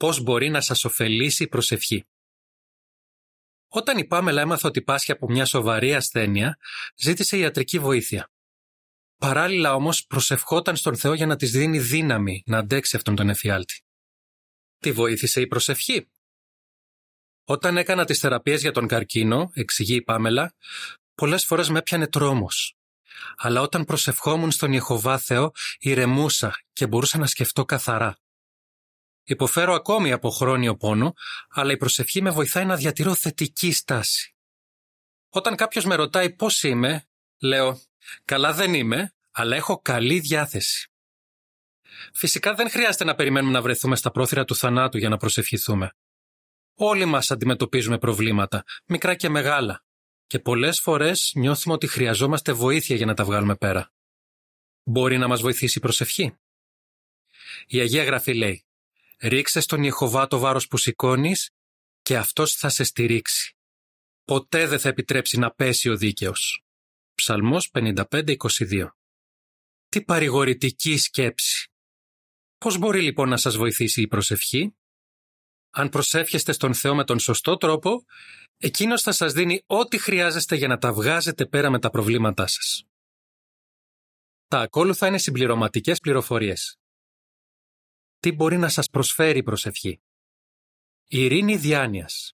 πώς μπορεί να σας ωφελήσει η προσευχή. Όταν η Πάμελα έμαθε ότι πάσχει από μια σοβαρή ασθένεια, ζήτησε ιατρική βοήθεια. Παράλληλα όμως προσευχόταν στον Θεό για να της δίνει δύναμη να αντέξει αυτόν τον εφιάλτη. Τη βοήθησε η προσευχή. Όταν έκανα τις θεραπείες για τον καρκίνο, εξηγεί η Πάμελα, πολλές φορές με έπιανε τρόμος. Αλλά όταν προσευχόμουν στον Ιεχωβά Θεό, ηρεμούσα και μπορούσα να σκεφτώ καθαρά. Υποφέρω ακόμη από χρόνιο πόνο, αλλά η προσευχή με βοηθάει να διατηρώ θετική στάση. Όταν κάποιος με ρωτάει πώς είμαι, λέω «Καλά δεν είμαι, αλλά έχω καλή διάθεση». Φυσικά δεν χρειάζεται να περιμένουμε να βρεθούμε στα πρόθυρα του θανάτου για να προσευχηθούμε. Όλοι μας αντιμετωπίζουμε προβλήματα, μικρά και μεγάλα, και πολλές φορές νιώθουμε ότι χρειαζόμαστε βοήθεια για να τα βγάλουμε πέρα. Μπορεί να μας βοηθήσει η προσευχή; Η Αγία Γραφή λέει Ρίξε στον Ιεχωβά το βάρος που σηκώνεις και αυτός θα σε στηρίξει. Ποτέ δεν θα επιτρέψει να πέσει ο δίκαιος. Ψαλμός 55-22 Τι παρηγορητική σκέψη. Πώς μπορεί λοιπόν να σας βοηθήσει η προσευχή; Αν προσεύχεστε στον Θεό με τον σωστό τρόπο, Εκείνος θα σας δίνει ό,τι χρειάζεστε για να τα βγάζετε πέρα με τα προβλήματά σας. Τα ακόλουθα είναι συμπληρωματικές πληροφορίες. Τι μπορεί να σας προσφέρει η προσευχή. Η ειρήνη διάνοιας.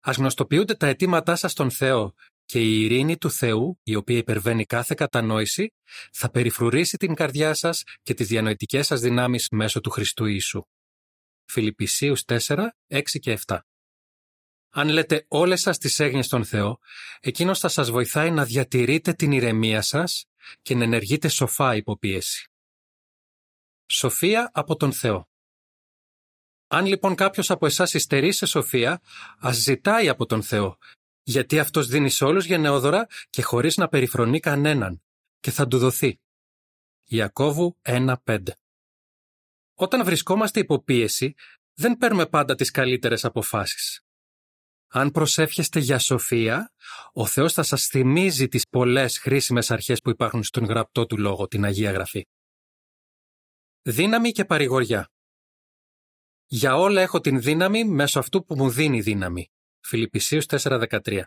Ας γνωστοποιούνται τα αιτήματά σας στον Θεό και η ειρήνη του Θεού, η οποία υπερβαίνει κάθε κατανόηση, θα περιφρουρήσει την καρδιά σας και τις διανοητικές σας δυνάμεις μέσω του Χριστού Ιησού. Φιλιππισίους 4, 6 και 7 αν λέτε όλες σας τις έγνοιες στον Θεό, εκείνος θα σας βοηθάει να διατηρείτε την ηρεμία σας και να ενεργείτε σοφά υποπίεση. Σοφία από τον Θεό Αν λοιπόν κάποιος από εσάς υστερεί σε σοφία, ας ζητάει από τον Θεό, γιατί αυτός δίνει σε όλους γενναιόδωρα και χωρίς να περιφρονεί κανέναν, και θα του δοθεί. Ιακώβου 1.5 Όταν βρισκόμαστε υποπίεση, δεν παίρνουμε πάντα τις καλύτερες αποφάσεις. Αν προσεύχεστε για σοφία, ο Θεός θα σας θυμίζει τις πολλές χρήσιμες αρχές που υπάρχουν στον γραπτό του λόγο, την Αγία Γραφή. Δύναμη και παρηγοριά Για όλα έχω την δύναμη μέσω αυτού που μου δίνει δύναμη. Φιλιππισίους 4.13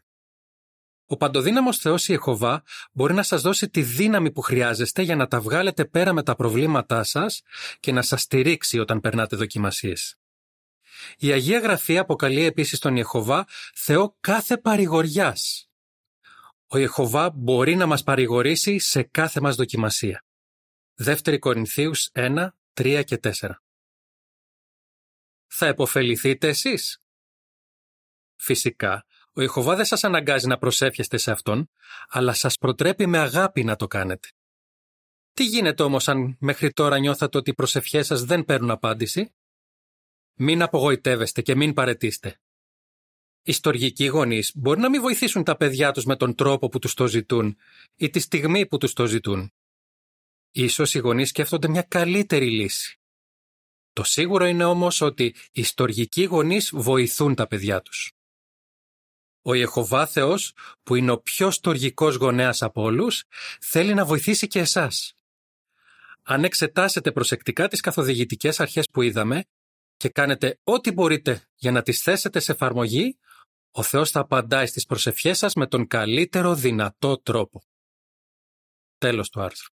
Ο παντοδύναμος Θεός η Εχωβά μπορεί να σας δώσει τη δύναμη που χρειάζεστε για να τα βγάλετε πέρα με τα προβλήματά σας και να σας στηρίξει όταν περνάτε δοκιμασίες. Η Αγία Γραφή αποκαλεί επίσης τον Ιεχωβά Θεό κάθε παρηγοριάς. Ο Ιεχωβά μπορεί να μας παρηγορήσει σε κάθε μας δοκιμασία. Δεύτερη Κορινθίους 1, 3 και 4 Θα επωφεληθείτε εσείς; Φυσικά, ο Ιεχωβά δεν σας αναγκάζει να προσεύχεστε σε Αυτόν, αλλά σας προτρέπει με αγάπη να το κάνετε. Τι γίνεται όμως αν μέχρι τώρα νιώθατε ότι οι προσευχές σας δεν παίρνουν απάντηση; Μην απογοητεύεστε και μην παρετήστε. Οι στοργικοί γονείς μπορεί να μην βοηθήσουν τα παιδιά τους με τον τρόπο που τους το ζητούν ή τη στιγμή που τους το ζητούν. Ίσως οι γονείς σκέφτονται μια καλύτερη λύση. Το σίγουρο είναι όμως ότι οι στοργικοί γονείς βοηθούν τα παιδιά τους. Ο Ιεχωβά Θεός, που είναι ο πιο στοργικός γονέας από όλους, θέλει να βοηθήσει και εσάς. Αν εξετάσετε προσεκτικά τις καθοδηγητικές αρχές που είδαμε, και κάνετε ό,τι μπορείτε για να τις θέσετε σε εφαρμογή, ο Θεός θα απαντάει στις προσευχές σας με τον καλύτερο δυνατό τρόπο. Τέλος του άρθρου.